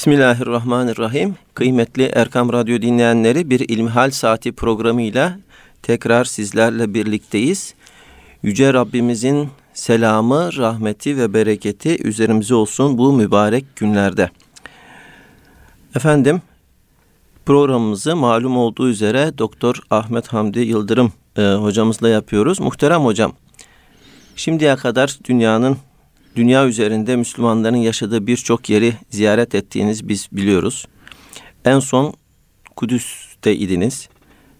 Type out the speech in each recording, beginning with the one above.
Bismillahirrahmanirrahim. Kıymetli Erkam Radyo dinleyenleri bir İlmihal Saati programıyla tekrar sizlerle birlikteyiz. Yüce Rabbimizin selamı, rahmeti ve bereketi üzerimize olsun bu mübarek günlerde. Efendim, programımızı malum olduğu üzere Doktor Ahmet Hamdi Yıldırım e, hocamızla yapıyoruz. Muhterem hocam, şimdiye kadar dünyanın dünya üzerinde Müslümanların yaşadığı birçok yeri ziyaret ettiğiniz biz biliyoruz. En son Kudüs'te idiniz.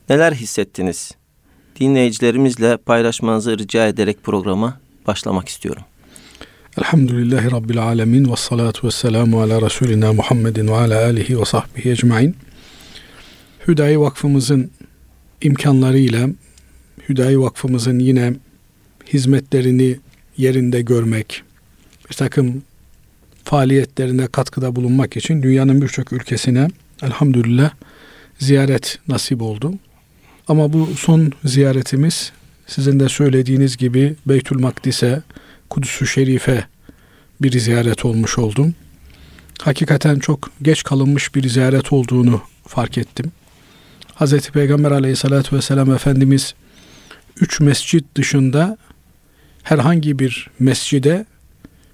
Neler hissettiniz? Dinleyicilerimizle paylaşmanızı rica ederek programa başlamak istiyorum. Elhamdülillahi Rabbil Alemin ve salatu ve selamu ala Resulina Muhammedin ve ala alihi ve sahbihi ecmain. Hüdayi Vakfımızın imkanlarıyla Hüdayi Vakfımızın yine hizmetlerini yerinde görmek, bir takım faaliyetlerine katkıda bulunmak için dünyanın birçok ülkesine elhamdülillah ziyaret nasip oldu. Ama bu son ziyaretimiz sizin de söylediğiniz gibi Beytül Makdis'e, Kudüs-ü Şerif'e bir ziyaret olmuş oldum. Hakikaten çok geç kalınmış bir ziyaret olduğunu fark ettim. Hz. Peygamber aleyhissalatü vesselam Efendimiz üç mescit dışında herhangi bir mescide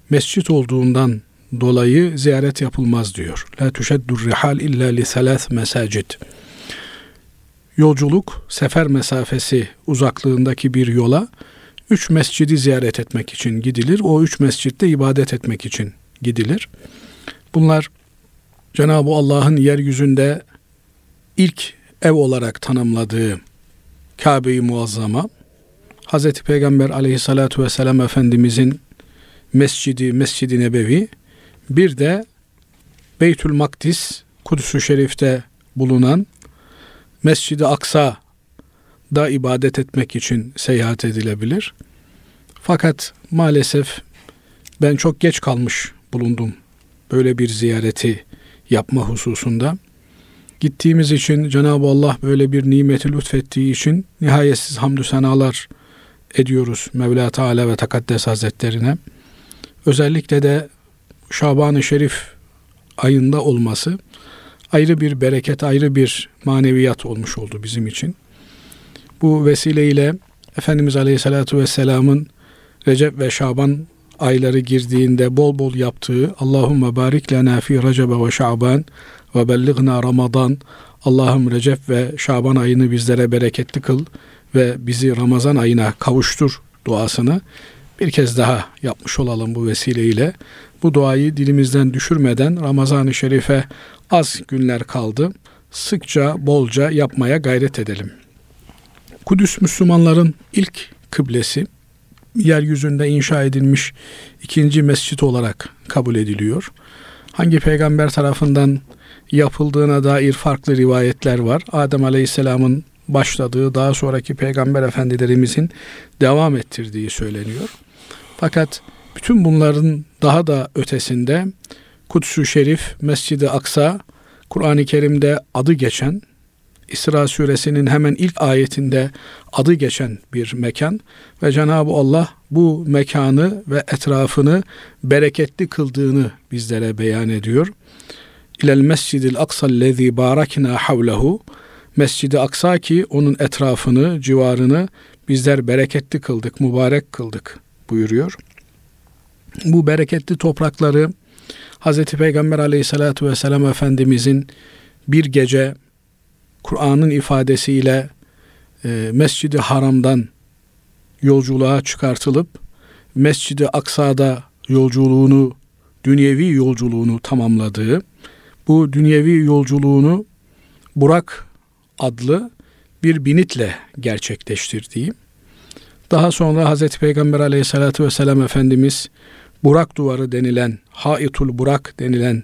mescit olduğundan dolayı ziyaret yapılmaz diyor. La tuşeddur rihal illa li salas mesacid. Yolculuk sefer mesafesi uzaklığındaki bir yola üç mescidi ziyaret etmek için gidilir. O üç mescitte ibadet etmek için gidilir. Bunlar Cenab-ı Allah'ın yeryüzünde ilk ev olarak tanımladığı Kabe-i Muazzama, Hz. Peygamber aleyhissalatu vesselam Efendimizin Mescidi, Mescidi Nebevi, bir de Beytül Makdis, Kudüs-ü Şerif'te bulunan Mescidi Aksa da ibadet etmek için seyahat edilebilir. Fakat maalesef ben çok geç kalmış bulundum böyle bir ziyareti yapma hususunda. Gittiğimiz için Cenab-ı Allah böyle bir nimeti lütfettiği için nihayetsiz hamdü senalar ediyoruz Mevla Teala ve Takaddes Hazretlerine özellikle de Şaban-ı Şerif ayında olması ayrı bir bereket, ayrı bir maneviyat olmuş oldu bizim için. Bu vesileyle Efendimiz Aleyhisselatü Vesselam'ın Recep ve Şaban ayları girdiğinde bol bol yaptığı Allahümme barik lena fi Recebe ve Şaban ve belligna Ramazan Allah'ım Recep ve Şaban ayını bizlere bereketli kıl ve bizi Ramazan ayına kavuştur duasını bir kez daha yapmış olalım bu vesileyle. Bu duayı dilimizden düşürmeden Ramazan-ı Şerif'e az günler kaldı. Sıkça, bolca yapmaya gayret edelim. Kudüs Müslümanların ilk kıblesi, yeryüzünde inşa edilmiş ikinci mescit olarak kabul ediliyor. Hangi peygamber tarafından yapıldığına dair farklı rivayetler var. Adem Aleyhisselam'ın başladığı, daha sonraki peygamber efendilerimizin devam ettirdiği söyleniyor. Fakat bütün bunların daha da ötesinde Kuds-ü Şerif, Mescid-i Aksa, Kur'an-ı Kerim'de adı geçen, İsra suresinin hemen ilk ayetinde adı geçen bir mekan ve Cenab-ı Allah bu mekanı ve etrafını bereketli kıldığını bizlere beyan ediyor. İlel mescidil aksa'llezî barakna havlehu Mescid-i Aksa ki onun etrafını, civarını bizler bereketli kıldık, mübarek kıldık buyuruyor. Bu bereketli toprakları Hz. Peygamber aleyhissalatu vesselam Efendimizin bir gece Kur'an'ın ifadesiyle e, Mescid-i Haram'dan yolculuğa çıkartılıp Mescid-i Aksa'da yolculuğunu, dünyevi yolculuğunu tamamladığı, bu dünyevi yolculuğunu Burak adlı bir binitle gerçekleştirdiği, daha sonra Hz. Peygamber aleyhissalatü vesselam Efendimiz Burak duvarı denilen, Haitul Burak denilen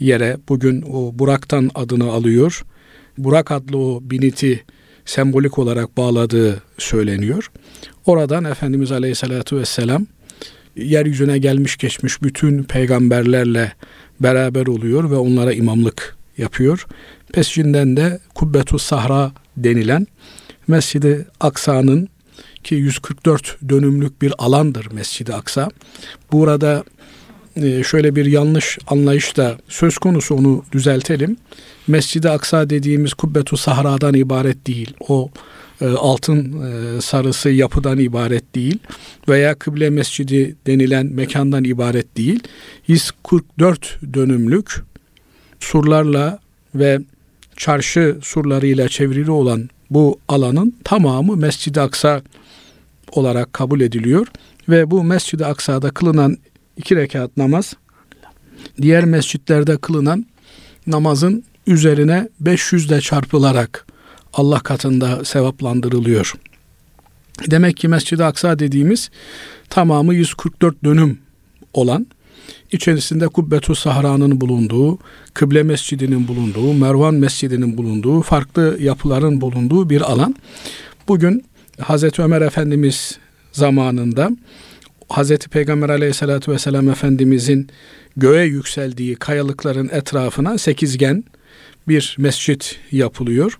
yere bugün o Burak'tan adını alıyor. Burak adlı o biniti sembolik olarak bağladığı söyleniyor. Oradan Efendimiz Aleyhisselatü Vesselam yeryüzüne gelmiş geçmiş bütün peygamberlerle beraber oluyor ve onlara imamlık yapıyor. Peşinden de Kubbetu Sahra denilen Mescid-i Aksa'nın ki 144 dönümlük bir alandır Mescid-i Aksa. Burada e, şöyle bir yanlış anlayış da söz konusu onu düzeltelim. Mescid-i Aksa dediğimiz Kubbetu Sahra'dan ibaret değil. O e, altın e, sarısı yapıdan ibaret değil veya kıble mescidi denilen mekandan ibaret değil. 144 dönümlük surlarla ve çarşı surlarıyla çevrili olan bu alanın tamamı Mescid-i Aksa olarak kabul ediliyor ve bu Mescid-i Aksa'da kılınan iki rekat namaz diğer mescitlerde kılınan namazın üzerine 500 de çarpılarak Allah katında sevaplandırılıyor. Demek ki Mescid-i Aksa dediğimiz tamamı 144 dönüm olan içerisinde Kubbetu Sahra'nın bulunduğu, Kıble Mescidi'nin bulunduğu, Mervan Mescidi'nin bulunduğu, farklı yapıların bulunduğu bir alan. Bugün Hazreti Ömer Efendimiz zamanında Hazreti Peygamber Aleyhisselatü Vesselam Efendimizin göğe yükseldiği kayalıkların etrafına sekizgen bir mescit yapılıyor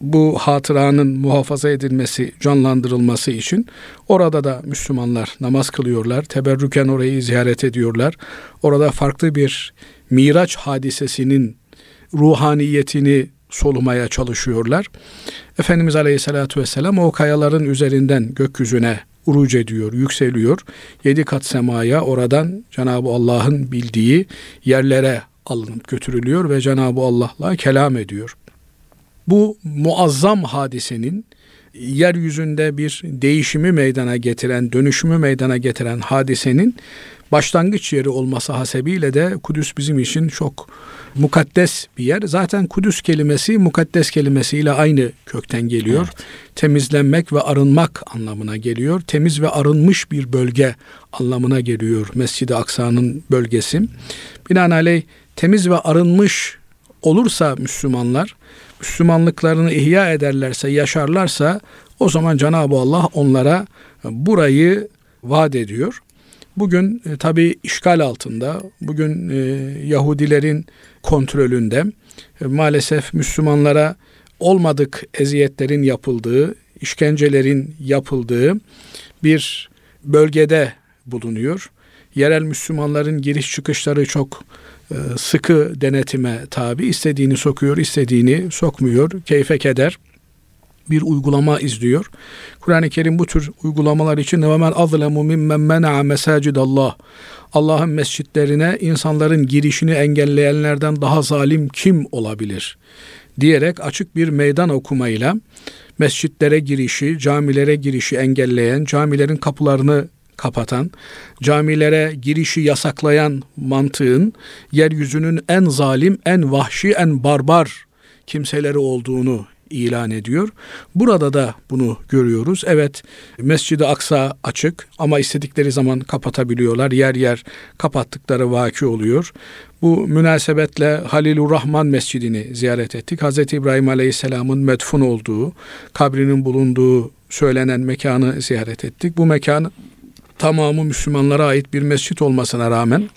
bu hatıranın muhafaza edilmesi, canlandırılması için orada da Müslümanlar namaz kılıyorlar. Teberrüken orayı ziyaret ediyorlar. Orada farklı bir Miraç hadisesinin ruhaniyetini solumaya çalışıyorlar. Efendimiz Aleyhisselatü Vesselam o kayaların üzerinden gökyüzüne uruc ediyor, yükseliyor. Yedi kat semaya oradan Cenab-ı Allah'ın bildiği yerlere alınıp götürülüyor ve Cenab-ı Allah'la kelam ediyor bu muazzam hadisenin yeryüzünde bir değişimi meydana getiren, dönüşümü meydana getiren hadisenin başlangıç yeri olması hasebiyle de Kudüs bizim için çok mukaddes bir yer. Zaten Kudüs kelimesi mukaddes kelimesiyle aynı kökten geliyor. Evet. Temizlenmek ve arınmak anlamına geliyor. Temiz ve arınmış bir bölge anlamına geliyor Mescid-i Aksa'nın bölgesi. Binaenaleyh temiz ve arınmış olursa Müslümanlar Müslümanlıklarını ihya ederlerse, yaşarlarsa o zaman Cenab-ı Allah onlara burayı vaat ediyor. Bugün e, tabi işgal altında, bugün e, Yahudilerin kontrolünde e, maalesef Müslümanlara olmadık eziyetlerin yapıldığı, işkencelerin yapıldığı bir bölgede bulunuyor. Yerel Müslümanların giriş çıkışları çok e, sıkı denetime tabi. istediğini sokuyor, istediğini sokmuyor. Keyfe keder bir uygulama izliyor. Kur'an-ı Kerim bu tür uygulamalar için ve men azlemu mimmen mena'a mesacidallah. Allah'ın mescitlerine insanların girişini engelleyenlerden daha zalim kim olabilir? diyerek açık bir meydan okumayla mescitlere girişi, camilere girişi engelleyen, camilerin kapılarını kapatan, camilere girişi yasaklayan mantığın yeryüzünün en zalim, en vahşi, en barbar kimseleri olduğunu ilan ediyor. Burada da bunu görüyoruz. Evet Mescid-i Aksa açık ama istedikleri zaman kapatabiliyorlar. Yer yer kapattıkları vaki oluyor. Bu münasebetle Halilur Rahman Mescidini ziyaret ettik. Hz. İbrahim Aleyhisselam'ın medfun olduğu, kabrinin bulunduğu söylenen mekanı ziyaret ettik. Bu mekan tamamı Müslümanlara ait bir mescit olmasına rağmen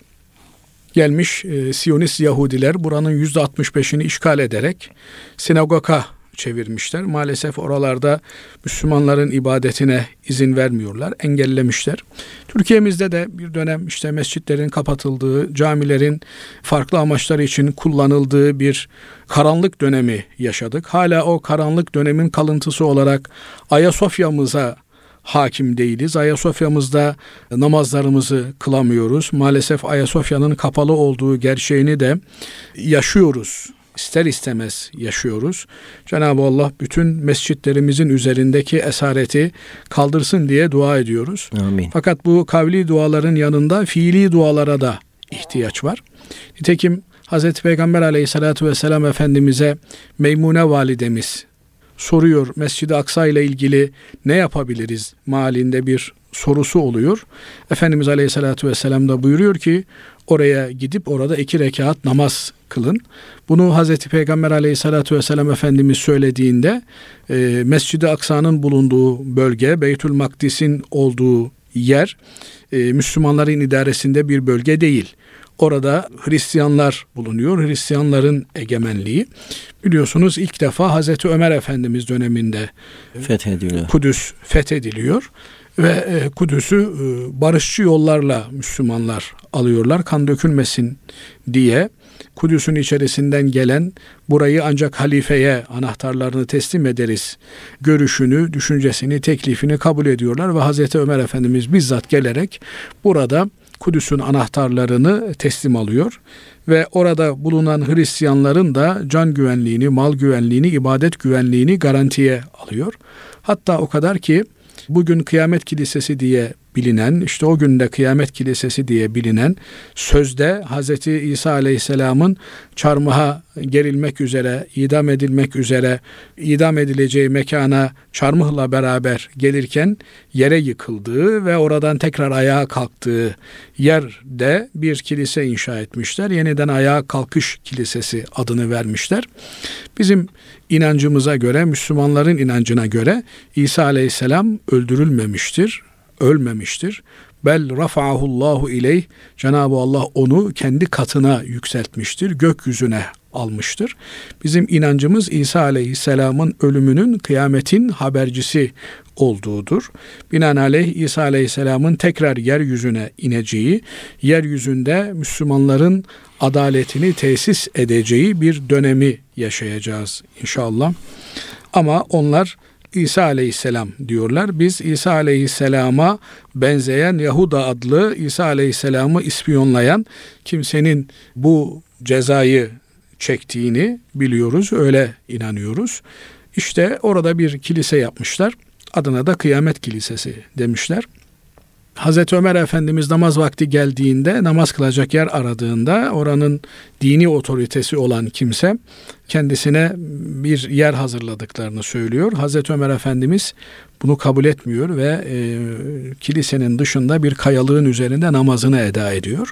gelmiş e, Siyonist Yahudiler buranın yüzde 65'ini işgal ederek sinagoga çevirmişler. Maalesef oralarda Müslümanların ibadetine izin vermiyorlar, engellemişler. Türkiye'mizde de bir dönem işte mescitlerin kapatıldığı, camilerin farklı amaçlar için kullanıldığı bir karanlık dönemi yaşadık. Hala o karanlık dönemin kalıntısı olarak Ayasofya'mıza hakim değiliz. Ayasofya'mızda namazlarımızı kılamıyoruz. Maalesef Ayasofya'nın kapalı olduğu gerçeğini de yaşıyoruz. İster istemez yaşıyoruz. Cenab-ı Allah bütün mescitlerimizin üzerindeki esareti kaldırsın diye dua ediyoruz. Amin. Fakat bu kavli duaların yanında fiili dualara da ihtiyaç var. Nitekim Hz. Peygamber aleyhissalatü vesselam Efendimiz'e Meymune validemiz soruyor. Mescid-i Aksa ile ilgili ne yapabiliriz malinde bir sorusu oluyor. Efendimiz Aleyhisselatü Vesselam da buyuruyor ki oraya gidip orada iki rekat namaz kılın. Bunu Hazreti Peygamber Aleyhisselatü Vesselam Efendimiz söylediğinde e, Mescid-i Aksa'nın bulunduğu bölge, Beytül Makdis'in olduğu yer e, Müslümanların idaresinde bir bölge değil. Orada Hristiyanlar bulunuyor. Hristiyanların egemenliği. Biliyorsunuz ilk defa Hazreti Ömer Efendimiz döneminde fethediliyor. Kudüs fethediliyor. Ve e, Kudüs'ü e, barışçı yollarla Müslümanlar alıyorlar. Kan dökülmesin diye Kudüs'ün içerisinden gelen burayı ancak halifeye anahtarlarını teslim ederiz görüşünü, düşüncesini, teklifini kabul ediyorlar ve Hazreti Ömer Efendimiz bizzat gelerek burada Kudüs'ün anahtarlarını teslim alıyor ve orada bulunan Hristiyanların da can güvenliğini, mal güvenliğini, ibadet güvenliğini garantiye alıyor. Hatta o kadar ki bugün Kıyamet Kilisesi diye bilinen, işte o günde Kıyamet Kilisesi diye bilinen sözde Hz. İsa Aleyhisselam'ın çarmıha gerilmek üzere, idam edilmek üzere, idam edileceği mekana çarmıhla beraber gelirken yere yıkıldığı ve oradan tekrar ayağa kalktığı yerde bir kilise inşa etmişler. Yeniden ayağa kalkış kilisesi adını vermişler. Bizim inancımıza göre, Müslümanların inancına göre İsa Aleyhisselam öldürülmemiştir, ölmemiştir. Bel rafa'ahullahu ileyh. Cenab-ı Allah onu kendi katına yükseltmiştir, gökyüzüne almıştır. Bizim inancımız İsa Aleyhisselam'ın ölümünün kıyametin habercisi olduğudur. Binaenaleyh İsa Aleyhisselam'ın tekrar yeryüzüne ineceği, yeryüzünde Müslümanların adaletini tesis edeceği bir dönemi yaşayacağız inşallah. Ama onlar İsa aleyhisselam diyorlar. Biz İsa aleyhisselama benzeyen Yahuda adlı İsa aleyhisselamı ispiyonlayan kimsenin bu cezayı çektiğini biliyoruz. Öyle inanıyoruz. İşte orada bir kilise yapmışlar. Adına da Kıyamet Kilisesi demişler. Hazreti Ömer Efendimiz namaz vakti geldiğinde namaz kılacak yer aradığında oranın dini otoritesi olan kimse kendisine bir yer hazırladıklarını söylüyor. Hazreti Ömer Efendimiz bunu kabul etmiyor ve e, kilisenin dışında bir kayalığın üzerinde namazını eda ediyor.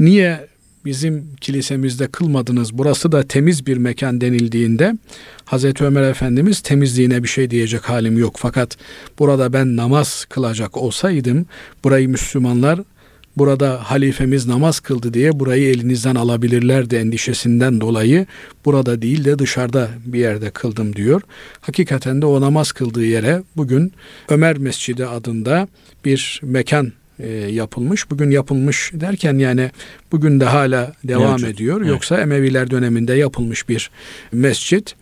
Niye bizim kilisemizde kılmadınız burası da temiz bir mekan denildiğinde Hazreti Ömer Efendimiz temizliğine bir şey diyecek halim yok. Fakat burada ben namaz kılacak olsaydım burayı Müslümanlar burada halifemiz namaz kıldı diye burayı elinizden alabilirlerdi endişesinden dolayı burada değil de dışarıda bir yerde kıldım diyor. Hakikaten de o namaz kıldığı yere bugün Ömer Mescidi adında bir mekan e, yapılmış. Bugün yapılmış derken yani bugün de hala devam Mevcut. ediyor. Evet. Yoksa Emeviler döneminde yapılmış bir mescit.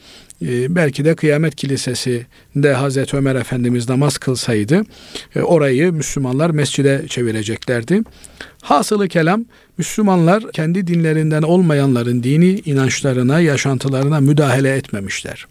E, belki de Kıyamet Kilisesi'nde Hazreti Ömer Efendimiz namaz kılsaydı e, orayı Müslümanlar mescide çevireceklerdi. Hasılı kelam Müslümanlar kendi dinlerinden olmayanların dini inançlarına, yaşantılarına müdahale etmemişler.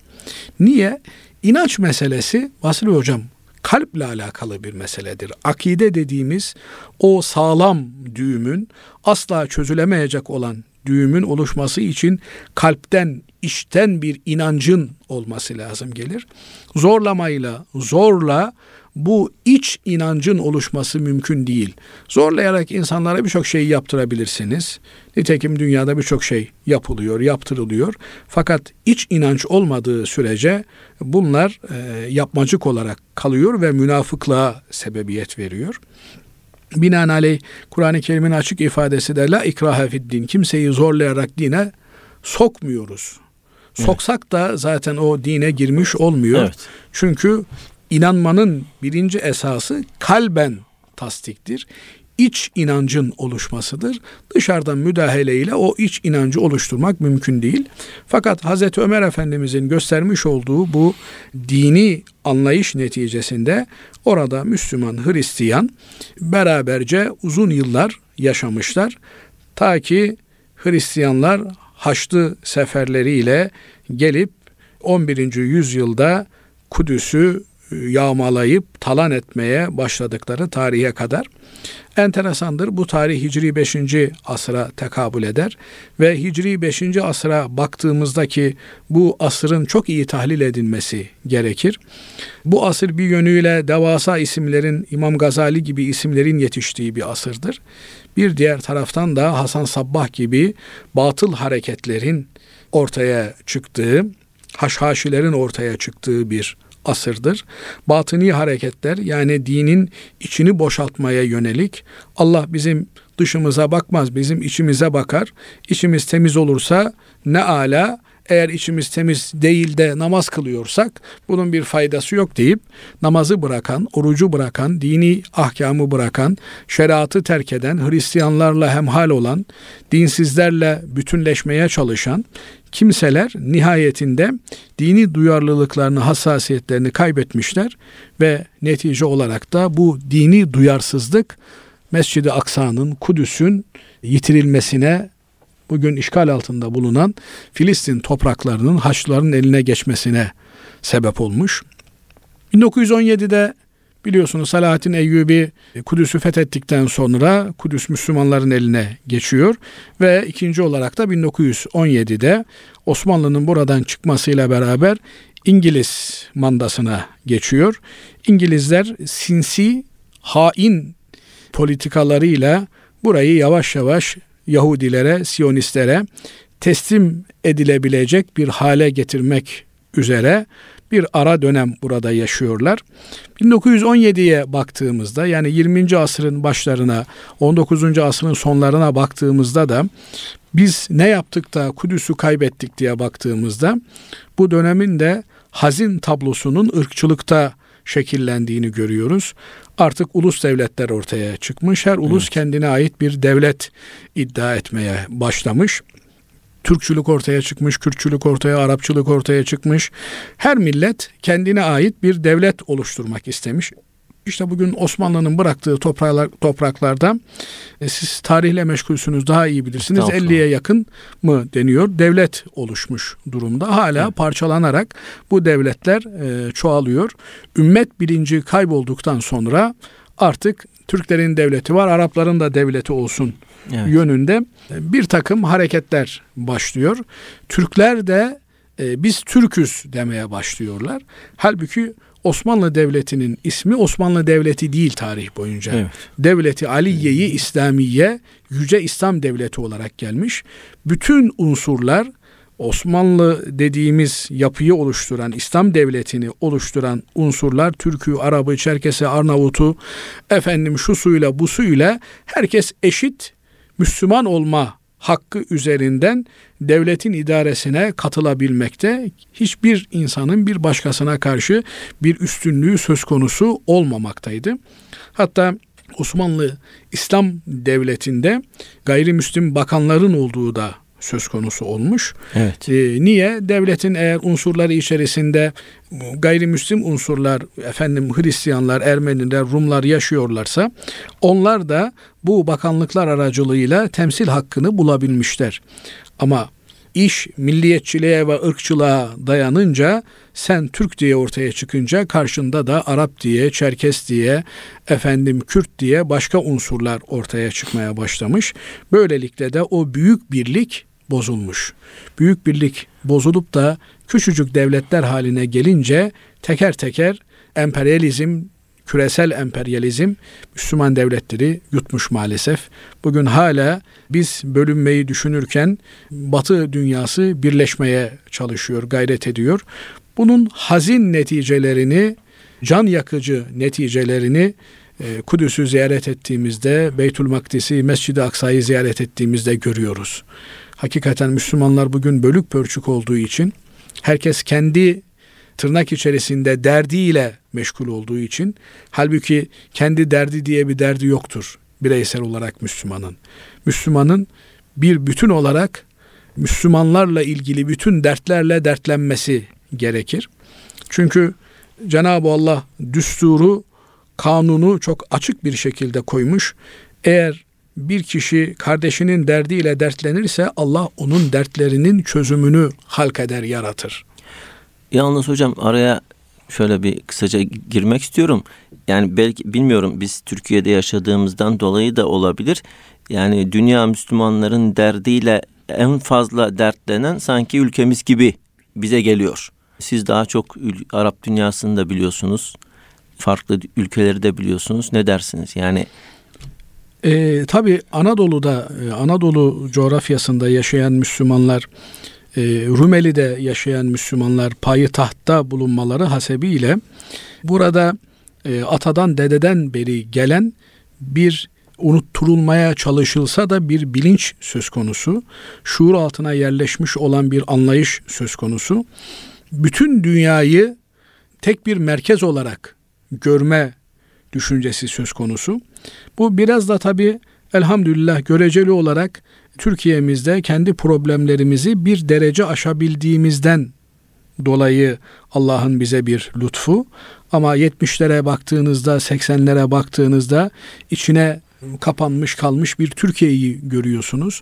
Niye? İnanç meselesi Vasili Hocam kalple alakalı bir meseledir. Akide dediğimiz o sağlam düğümün asla çözülemeyecek olan düğümün oluşması için kalpten, içten bir inancın olması lazım gelir. Zorlamayla, zorla bu iç inancın oluşması mümkün değil. Zorlayarak insanlara birçok şeyi yaptırabilirsiniz. Nitekim dünyada birçok şey yapılıyor, yaptırılıyor. Fakat iç inanç olmadığı sürece bunlar e, yapmacık olarak kalıyor ve münafıklığa sebebiyet veriyor. Binaenaleyh Kur'an-ı Kerim'in açık ifadesi de la ikrahe fid din. Kimseyi zorlayarak dine sokmuyoruz. Soksak da zaten o dine girmiş olmuyor. Evet. Çünkü inanmanın birinci esası kalben tasdiktir. İç inancın oluşmasıdır. Dışarıdan müdahaleyle o iç inancı oluşturmak mümkün değil. Fakat Hazreti Ömer Efendimizin göstermiş olduğu bu dini anlayış neticesinde orada Müslüman, Hristiyan beraberce uzun yıllar yaşamışlar. Ta ki Hristiyanlar Haçlı seferleriyle gelip 11. yüzyılda Kudüs'ü yağmalayıp talan etmeye başladıkları tarihe kadar. Enteresandır bu tarih Hicri 5. asra tekabül eder ve Hicri 5. asra baktığımızdaki bu asrın çok iyi tahlil edilmesi gerekir. Bu asır bir yönüyle devasa isimlerin İmam Gazali gibi isimlerin yetiştiği bir asırdır. Bir diğer taraftan da Hasan Sabbah gibi batıl hareketlerin ortaya çıktığı, haşhaşilerin ortaya çıktığı bir asırdır. Batıni hareketler yani dinin içini boşaltmaya yönelik Allah bizim dışımıza bakmaz, bizim içimize bakar. İçimiz temiz olursa ne ala eğer içimiz temiz değil de namaz kılıyorsak bunun bir faydası yok deyip namazı bırakan, orucu bırakan, dini ahkamı bırakan, şeriatı terk eden, Hristiyanlarla hemhal olan, dinsizlerle bütünleşmeye çalışan kimseler nihayetinde dini duyarlılıklarını, hassasiyetlerini kaybetmişler ve netice olarak da bu dini duyarsızlık Mescid-i Aksa'nın, Kudüs'ün yitirilmesine bugün işgal altında bulunan Filistin topraklarının Haçlıların eline geçmesine sebep olmuş. 1917'de biliyorsunuz Salahattin Eyyubi Kudüs'ü fethettikten sonra Kudüs Müslümanların eline geçiyor ve ikinci olarak da 1917'de Osmanlı'nın buradan çıkmasıyla beraber İngiliz mandasına geçiyor. İngilizler sinsi, hain politikalarıyla burayı yavaş yavaş Yahudilere, Siyonistlere teslim edilebilecek bir hale getirmek üzere bir ara dönem burada yaşıyorlar. 1917'ye baktığımızda yani 20. asrın başlarına 19. asrın sonlarına baktığımızda da biz ne yaptık da Kudüs'ü kaybettik diye baktığımızda bu dönemin de hazin tablosunun ırkçılıkta şekillendiğini görüyoruz. Artık ulus devletler ortaya çıkmış. Her ulus evet. kendine ait bir devlet iddia etmeye başlamış. Türkçülük ortaya çıkmış, Kürtçülük ortaya, Arapçılık ortaya çıkmış. Her millet kendine ait bir devlet oluşturmak istemiş. İşte bugün Osmanlı'nın bıraktığı topraklar, topraklarda e, siz tarihle meşgulsünüz daha iyi bilirsiniz. 50'ye yakın mı deniyor? Devlet oluşmuş durumda. Hala evet. parçalanarak bu devletler e, çoğalıyor. Ümmet bilinci kaybolduktan sonra artık Türklerin devleti var, Arapların da devleti olsun evet. yönünde bir takım hareketler başlıyor. Türkler de e, biz Türküz demeye başlıyorlar. Halbuki Osmanlı Devleti'nin ismi Osmanlı Devleti değil tarih boyunca. Evet. Devleti Aliye'yi İslamiye, Yüce İslam Devleti olarak gelmiş. Bütün unsurlar Osmanlı dediğimiz yapıyı oluşturan, İslam devletini oluşturan unsurlar Türk'ü, Arap'ı, Çerkes'i, Arnavut'u, efendim şu suyla bu suyla herkes eşit Müslüman olma hakkı üzerinden devletin idaresine katılabilmekte hiçbir insanın bir başkasına karşı bir üstünlüğü söz konusu olmamaktaydı. Hatta Osmanlı İslam devletinde gayrimüslim bakanların olduğu da söz konusu olmuş. Evet. E, niye? Devletin eğer unsurları içerisinde gayrimüslim unsurlar, efendim Hristiyanlar, Ermeniler, Rumlar yaşıyorlarsa onlar da bu bakanlıklar aracılığıyla temsil hakkını bulabilmişler. Ama iş milliyetçiliğe ve ırkçılığa dayanınca sen Türk diye ortaya çıkınca karşında da Arap diye, Çerkes diye, efendim Kürt diye başka unsurlar ortaya çıkmaya başlamış. Böylelikle de o büyük birlik bozulmuş. Büyük birlik bozulup da küçücük devletler haline gelince teker teker emperyalizm, küresel emperyalizm Müslüman devletleri yutmuş maalesef. Bugün hala biz bölünmeyi düşünürken Batı dünyası birleşmeye çalışıyor, gayret ediyor. Bunun hazin neticelerini, can yakıcı neticelerini e, Kudüs'ü ziyaret ettiğimizde, Beytül Makdis'i, Mescid-i Aksa'yı ziyaret ettiğimizde görüyoruz. Hakikaten Müslümanlar bugün bölük pörçük olduğu için herkes kendi tırnak içerisinde derdiyle meşgul olduğu için halbuki kendi derdi diye bir derdi yoktur bireysel olarak Müslümanın. Müslümanın bir bütün olarak Müslümanlarla ilgili bütün dertlerle dertlenmesi gerekir. Çünkü Cenab-ı Allah düsturu, kanunu çok açık bir şekilde koymuş. Eğer bir kişi kardeşinin derdiyle dertlenirse Allah onun dertlerinin çözümünü halk eder, yaratır. Yalnız hocam araya şöyle bir kısaca girmek istiyorum. Yani belki bilmiyorum biz Türkiye'de yaşadığımızdan dolayı da olabilir. Yani dünya Müslümanların derdiyle en fazla dertlenen sanki ülkemiz gibi bize geliyor. Siz daha çok Arap dünyasını da biliyorsunuz. Farklı ülkeleri de biliyorsunuz. Ne dersiniz? Yani e, tabii Anadolu'da, e, Anadolu coğrafyasında yaşayan Müslümanlar, e, Rumeli'de yaşayan Müslümanlar payitahtta bulunmaları hasebiyle burada e, atadan dededen beri gelen bir unutturulmaya çalışılsa da bir bilinç söz konusu. Şuur altına yerleşmiş olan bir anlayış söz konusu. Bütün dünyayı tek bir merkez olarak görme düşüncesi söz konusu. Bu biraz da tabii elhamdülillah göreceli olarak Türkiye'mizde kendi problemlerimizi bir derece aşabildiğimizden dolayı Allah'ın bize bir lütfu. Ama 70'lere baktığınızda, 80'lere baktığınızda içine kapanmış kalmış bir Türkiye'yi görüyorsunuz.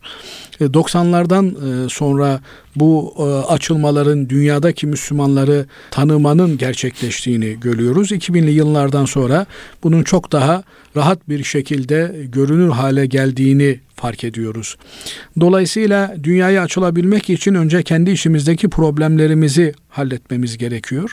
90'lardan e, e, sonra bu e, açılmaların dünyadaki Müslümanları tanımanın gerçekleştiğini görüyoruz. 2000'li yıllardan sonra bunun çok daha rahat bir şekilde görünür hale geldiğini fark ediyoruz. Dolayısıyla dünyaya açılabilmek için önce kendi işimizdeki problemlerimizi halletmemiz gerekiyor.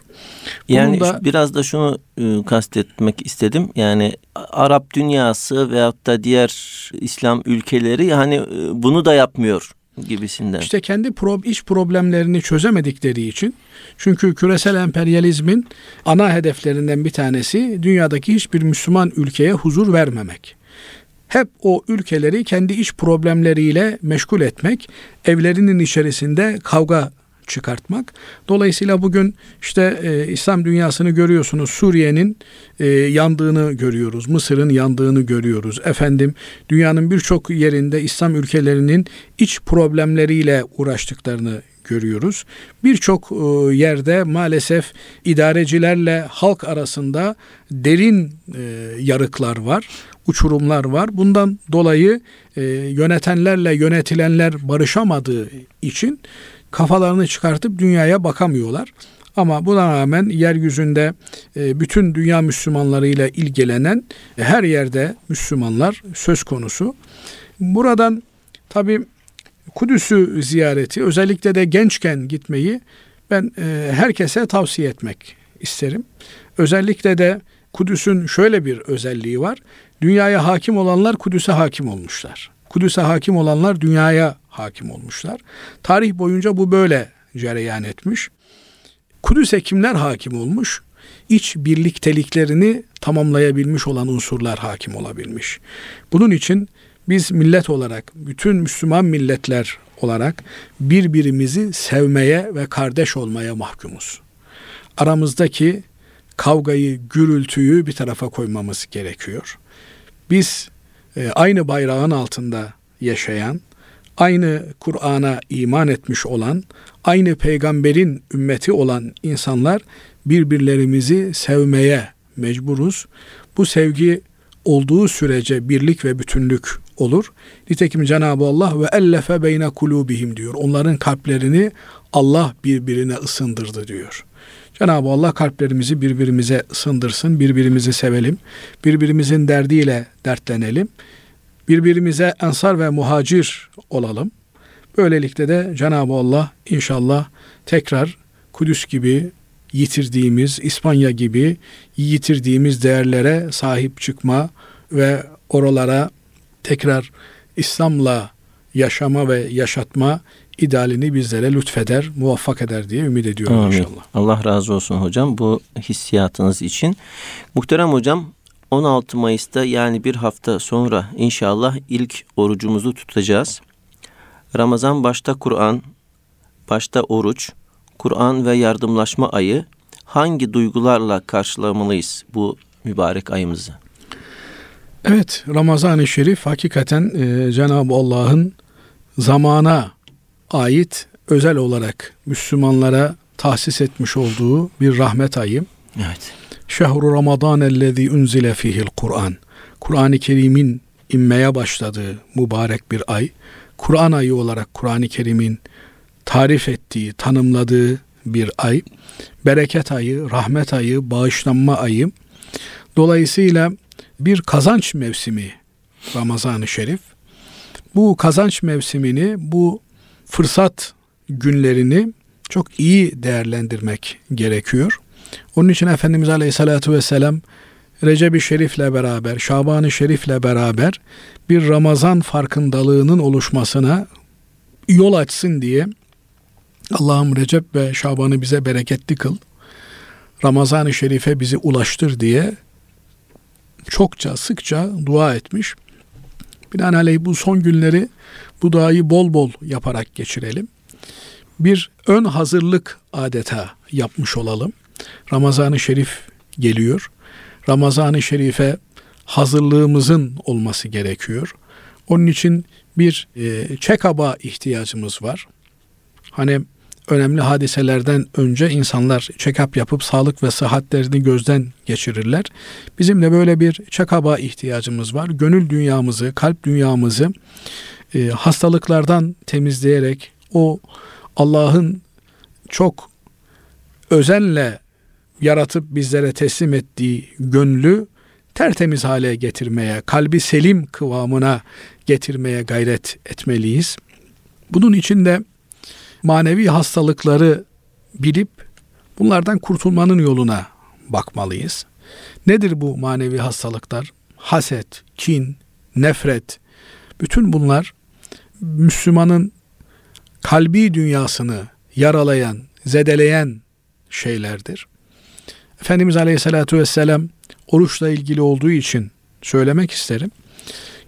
Yani da, biraz da şunu e, kastetmek istedim. Yani Arap dünyası veyahut da diğer İslam ülkeleri yani e, bunu da yapmıyor gibisinden. İşte kendi pro, iç problemlerini çözemedikleri için çünkü küresel emperyalizmin ana hedeflerinden bir tanesi dünyadaki hiçbir Müslüman ülkeye huzur vermemek hep o ülkeleri kendi iç problemleriyle meşgul etmek, evlerinin içerisinde kavga çıkartmak. Dolayısıyla bugün işte e, İslam dünyasını görüyorsunuz. Suriye'nin e, yandığını görüyoruz. Mısır'ın yandığını görüyoruz. Efendim dünyanın birçok yerinde İslam ülkelerinin iç problemleriyle uğraştıklarını görüyoruz. Birçok e, yerde maalesef idarecilerle halk arasında derin e, yarıklar var, uçurumlar var. Bundan dolayı e, yönetenlerle yönetilenler barışamadığı için kafalarını çıkartıp dünyaya bakamıyorlar. Ama buna rağmen yeryüzünde bütün dünya Müslümanlarıyla ilgilenen her yerde Müslümanlar söz konusu. Buradan tabi Kudüs'ü ziyareti özellikle de gençken gitmeyi ben e, herkese tavsiye etmek isterim. Özellikle de Kudüs'ün şöyle bir özelliği var. Dünyaya hakim olanlar Kudüs'e hakim olmuşlar. Kudüs'e hakim olanlar dünyaya hakim olmuşlar. Tarih boyunca bu böyle cereyan etmiş. Kudüs'e kimler hakim olmuş? İç birlikteliklerini tamamlayabilmiş olan unsurlar hakim olabilmiş. Bunun için biz millet olarak, bütün Müslüman milletler olarak birbirimizi sevmeye ve kardeş olmaya mahkumuz. Aramızdaki kavgayı, gürültüyü bir tarafa koymamız gerekiyor. Biz e, aynı bayrağın altında yaşayan, aynı Kur'an'a iman etmiş olan, aynı peygamberin ümmeti olan insanlar birbirlerimizi sevmeye mecburuz. Bu sevgi olduğu sürece birlik ve bütünlük olur. Nitekim Cenab-ı Allah ve ellefe beyne kulubihim diyor. Onların kalplerini Allah birbirine ısındırdı diyor. Cenab-ı Allah kalplerimizi birbirimize ısındırsın, birbirimizi sevelim, birbirimizin derdiyle dertlenelim, birbirimize ensar ve muhacir olalım. Böylelikle de Cenab-ı Allah inşallah tekrar Kudüs gibi yitirdiğimiz, İspanya gibi yitirdiğimiz değerlere sahip çıkma ve oralara tekrar İslam'la yaşama ve yaşatma idealini bizlere lütfeder, muvaffak eder diye ümit ediyorum Amin. inşallah. Allah razı olsun hocam bu hissiyatınız için. Muhterem hocam 16 Mayıs'ta yani bir hafta sonra inşallah ilk orucumuzu tutacağız. Ramazan başta Kur'an, başta oruç, Kur'an ve yardımlaşma ayı hangi duygularla karşılamalıyız bu mübarek ayımızı? Evet Ramazan-ı Şerif hakikaten e, Cenab-ı Allah'ın zamana ait özel olarak Müslümanlara tahsis etmiş olduğu bir rahmet ayı. Evet. Şehru Ramazan ellezî unzile fihil Kur'an. Kur'an-ı Kerim'in inmeye başladığı mübarek bir ay. Kur'an ayı olarak Kur'an-ı Kerim'in tarif ettiği, tanımladığı bir ay. Bereket ayı, rahmet ayı, bağışlanma ayı. Dolayısıyla bir kazanç mevsimi Ramazan-ı Şerif. Bu kazanç mevsimini, bu fırsat günlerini çok iyi değerlendirmek gerekiyor. Onun için Efendimiz Aleyhisselatü Vesselam Recep-i Şerif'le beraber, Şaban-ı Şerif'le beraber bir Ramazan farkındalığının oluşmasına yol açsın diye Allah'ım Recep ve Şaban'ı bize bereketli kıl. Ramazan-ı Şerif'e bizi ulaştır diye çokça sıkça dua etmiş. Binaenaleyh bu son günleri bu duayı bol bol yaparak geçirelim. Bir ön hazırlık adeta yapmış olalım. Ramazan-ı Şerif geliyor. Ramazan-ı Şerif'e hazırlığımızın olması gerekiyor. Onun için bir e, check-up'a ihtiyacımız var. Hani önemli hadiselerden önce insanlar check-up yapıp sağlık ve sıhhatlerini gözden geçirirler. Bizim de böyle bir check-up'a ihtiyacımız var. Gönül dünyamızı, kalp dünyamızı e, hastalıklardan temizleyerek o Allah'ın çok özenle yaratıp bizlere teslim ettiği gönlü tertemiz hale getirmeye, kalbi selim kıvamına getirmeye gayret etmeliyiz. Bunun için de manevi hastalıkları bilip bunlardan kurtulmanın yoluna bakmalıyız. Nedir bu manevi hastalıklar? Haset, kin, nefret. Bütün bunlar Müslümanın kalbi dünyasını yaralayan, zedeleyen şeylerdir. Efendimiz Aleyhisselatü Vesselam oruçla ilgili olduğu için söylemek isterim.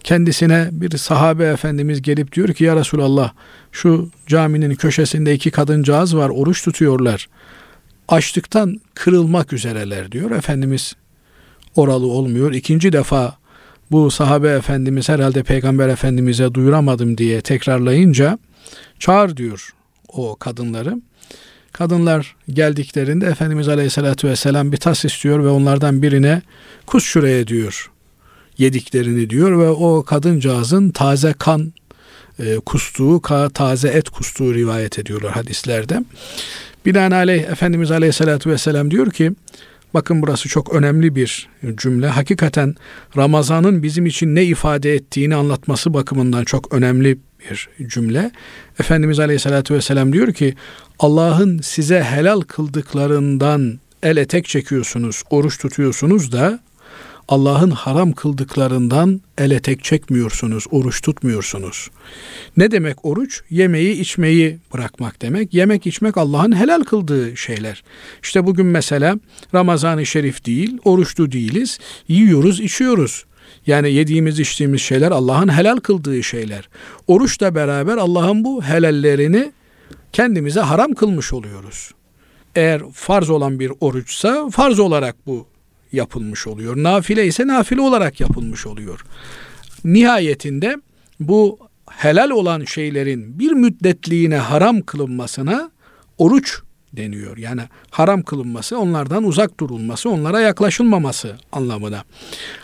Kendisine bir sahabe efendimiz gelip diyor ki ya Resulallah şu caminin köşesinde iki kadıncağız var oruç tutuyorlar. Açlıktan kırılmak üzereler diyor. Efendimiz oralı olmuyor. İkinci defa bu sahabe efendimiz herhalde peygamber efendimize duyuramadım diye tekrarlayınca çağır diyor o kadınları. Kadınlar geldiklerinde Efendimiz Aleyhisselatü Vesselam bir tas istiyor ve onlardan birine kus şuraya diyor yediklerini diyor ve o kadıncağızın taze kan e, kustuğu, taze et kustuğu rivayet ediyorlar hadislerde. Binaenaleyh Efendimiz Aleyhisselatü Vesselam diyor ki bakın burası çok önemli bir cümle. Hakikaten Ramazan'ın bizim için ne ifade ettiğini anlatması bakımından çok önemli bir cümle. Efendimiz Aleyhisselatü Vesselam diyor ki Allah'ın size helal kıldıklarından el etek çekiyorsunuz, oruç tutuyorsunuz da Allah'ın haram kıldıklarından ele tek çekmiyorsunuz, oruç tutmuyorsunuz. Ne demek oruç? Yemeği, içmeyi bırakmak demek. Yemek, içmek Allah'ın helal kıldığı şeyler. İşte bugün mesela Ramazan-ı Şerif değil, oruçlu değiliz. Yiyoruz, içiyoruz. Yani yediğimiz, içtiğimiz şeyler Allah'ın helal kıldığı şeyler. Oruçla beraber Allah'ın bu helallerini kendimize haram kılmış oluyoruz. Eğer farz olan bir oruçsa farz olarak bu yapılmış oluyor. Nafile ise nafile olarak yapılmış oluyor. Nihayetinde bu helal olan şeylerin bir müddetliğine haram kılınmasına oruç deniyor. Yani haram kılınması, onlardan uzak durulması, onlara yaklaşılmaması anlamına.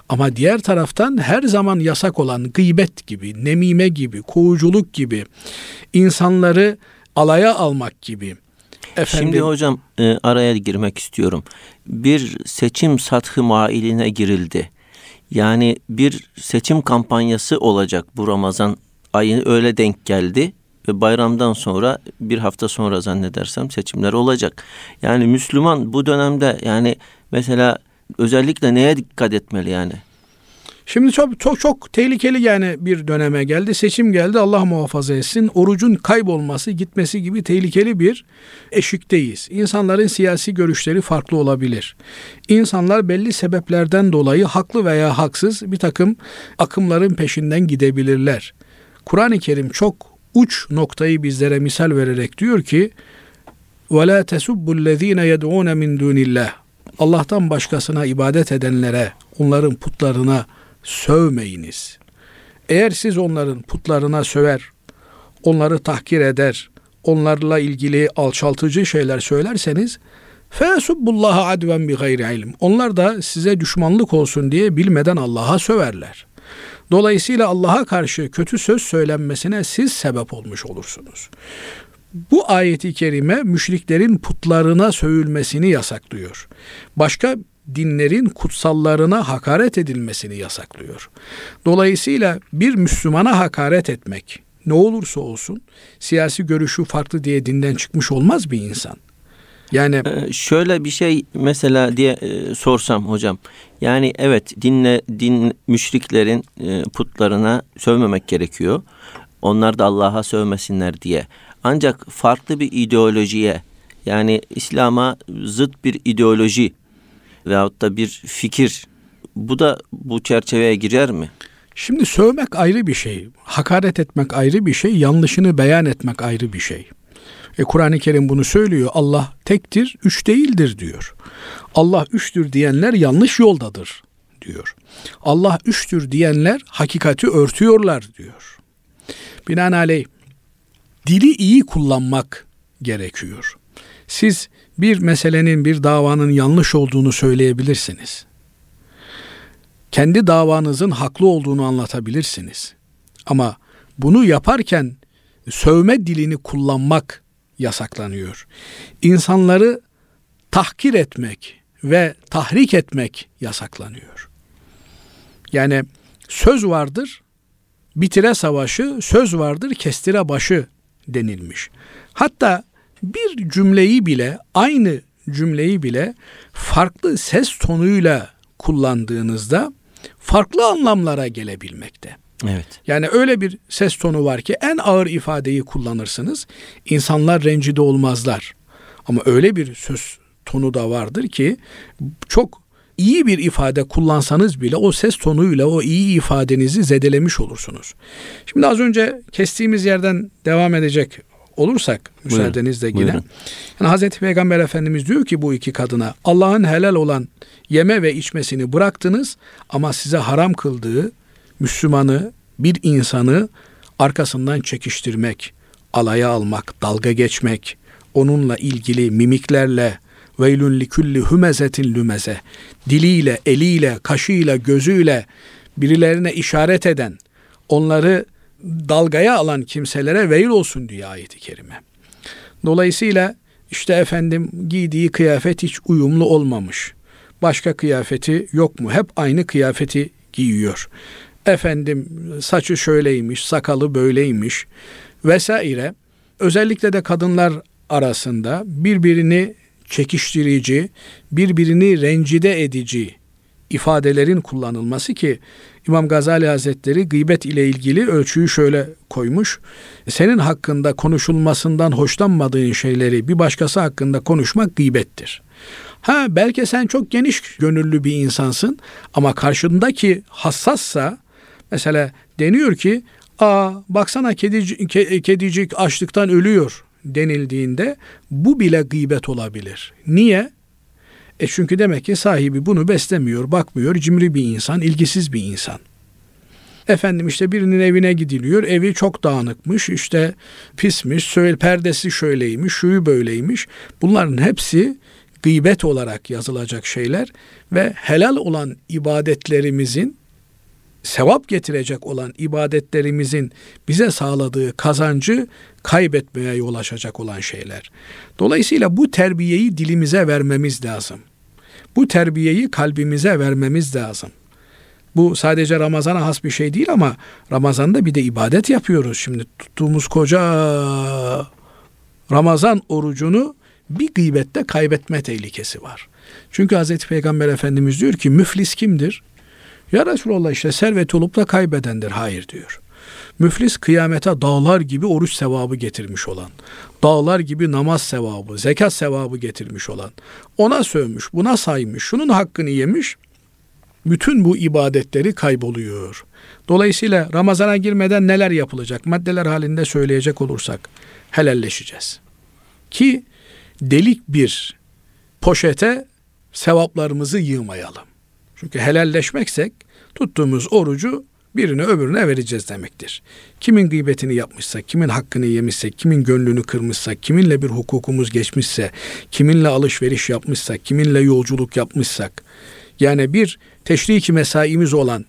Ama diğer taraftan her zaman yasak olan gıybet gibi, nemime gibi, kovuculuk gibi, insanları alaya almak gibi, Efendim, Şimdi hocam e, araya girmek istiyorum. Bir seçim sathı mailine girildi. Yani bir seçim kampanyası olacak bu Ramazan ayı öyle denk geldi ve bayramdan sonra bir hafta sonra zannedersem seçimler olacak. Yani Müslüman bu dönemde yani mesela özellikle neye dikkat etmeli yani? Şimdi çok çok çok tehlikeli yani bir döneme geldi. Seçim geldi. Allah muhafaza etsin. Orucun kaybolması, gitmesi gibi tehlikeli bir eşikteyiz. İnsanların siyasi görüşleri farklı olabilir. İnsanlar belli sebeplerden dolayı haklı veya haksız bir takım akımların peşinden gidebilirler. Kur'an-ı Kerim çok uç noktayı bizlere misal vererek diyor ki وَلَا تَسُبُّ الَّذ۪ينَ يَدْعُونَ مِنْ دُونِ اللّٰهِ Allah'tan başkasına ibadet edenlere, onların putlarına sövmeyiniz. Eğer siz onların putlarına söver, onları tahkir eder, onlarla ilgili alçaltıcı şeyler söylerseniz Fesubbullaha adven bi gayri ilm. Onlar da size düşmanlık olsun diye bilmeden Allah'a söverler. Dolayısıyla Allah'a karşı kötü söz söylenmesine siz sebep olmuş olursunuz. Bu ayeti kerime müşriklerin putlarına sövülmesini yasaklıyor. Başka dinlerin kutsallarına hakaret edilmesini yasaklıyor. Dolayısıyla bir Müslümana hakaret etmek ne olursa olsun siyasi görüşü farklı diye dinden çıkmış olmaz bir insan. Yani ee, şöyle bir şey mesela diye e, sorsam hocam. Yani evet dinle din müşriklerin e, putlarına sövmemek gerekiyor. Onlar da Allah'a sövmesinler diye. Ancak farklı bir ideolojiye yani İslam'a zıt bir ideoloji veyahut da bir fikir bu da bu çerçeveye girer mi? Şimdi sövmek ayrı bir şey, hakaret etmek ayrı bir şey, yanlışını beyan etmek ayrı bir şey. E Kur'an-ı Kerim bunu söylüyor. Allah tektir, üç değildir diyor. Allah üçtür diyenler yanlış yoldadır diyor. Allah üçtür diyenler hakikati örtüyorlar diyor. Binaenaleyh dili iyi kullanmak gerekiyor. Siz bir meselenin, bir davanın yanlış olduğunu söyleyebilirsiniz. Kendi davanızın haklı olduğunu anlatabilirsiniz. Ama bunu yaparken sövme dilini kullanmak yasaklanıyor. İnsanları tahkir etmek ve tahrik etmek yasaklanıyor. Yani söz vardır, bitire savaşı, söz vardır, kestire başı denilmiş. Hatta bir cümleyi bile, aynı cümleyi bile farklı ses tonuyla kullandığınızda farklı anlamlara gelebilmekte. Evet. Yani öyle bir ses tonu var ki en ağır ifadeyi kullanırsınız. insanlar rencide olmazlar. Ama öyle bir söz tonu da vardır ki çok iyi bir ifade kullansanız bile o ses tonuyla o iyi ifadenizi zedelemiş olursunuz. Şimdi az önce kestiğimiz yerden devam edecek olursak müsaadenizle yine. buyurun. Yani Hazreti Peygamber Efendimiz diyor ki bu iki kadına Allah'ın helal olan yeme ve içmesini bıraktınız ama size haram kıldığı Müslümanı, bir insanı arkasından çekiştirmek, alaya almak, dalga geçmek, onunla ilgili mimiklerle veylün likulli humezetin lümeze diliyle, eliyle, kaşıyla, gözüyle birilerine işaret eden, onları dalgaya alan kimselere veil olsun diye ayeti kerime. Dolayısıyla işte efendim giydiği kıyafet hiç uyumlu olmamış. Başka kıyafeti yok mu? Hep aynı kıyafeti giyiyor. Efendim saçı şöyleymiş, sakalı böyleymiş vesaire. Özellikle de kadınlar arasında birbirini çekiştirici, birbirini rencide edici ifadelerin kullanılması ki İmam Gazali Hazretleri gıybet ile ilgili ölçüyü şöyle koymuş. Senin hakkında konuşulmasından hoşlanmadığın şeyleri bir başkası hakkında konuşmak gıybettir. Ha belki sen çok geniş gönüllü bir insansın ama karşındaki hassassa mesela deniyor ki aa baksana kedicik, kedicik açlıktan ölüyor denildiğinde bu bile gıybet olabilir. Niye? E çünkü demek ki sahibi bunu beslemiyor, bakmıyor, cimri bir insan, ilgisiz bir insan. Efendim işte birinin evine gidiliyor, evi çok dağınıkmış, işte pismiş, söyle, perdesi şöyleymiş, şuyu böyleymiş. Bunların hepsi gıybet olarak yazılacak şeyler ve helal olan ibadetlerimizin sevap getirecek olan ibadetlerimizin bize sağladığı kazancı kaybetmeye yol açacak olan şeyler. Dolayısıyla bu terbiyeyi dilimize vermemiz lazım. Bu terbiyeyi kalbimize vermemiz lazım. Bu sadece Ramazan'a has bir şey değil ama Ramazan'da bir de ibadet yapıyoruz. Şimdi tuttuğumuz koca Ramazan orucunu bir gıybette kaybetme tehlikesi var. Çünkü Hazreti Peygamber Efendimiz diyor ki müflis kimdir? Ya Resulallah işte servet olup da kaybedendir. Hayır diyor. Müflis kıyamete dağlar gibi oruç sevabı getirmiş olan, dağlar gibi namaz sevabı, zekat sevabı getirmiş olan, ona sövmüş, buna saymış, şunun hakkını yemiş, bütün bu ibadetleri kayboluyor. Dolayısıyla Ramazana girmeden neler yapılacak? Maddeler halinde söyleyecek olursak helalleşeceğiz. Ki delik bir poşete sevaplarımızı yığmayalım. Çünkü helalleşmeksek tuttuğumuz orucu birine öbürüne vereceğiz demektir. Kimin gıybetini yapmışsak, kimin hakkını yemişsek, kimin gönlünü kırmışsak, kiminle bir hukukumuz geçmişse, kiminle alışveriş yapmışsak, kiminle yolculuk yapmışsak, yani bir teşriki mesaimiz olan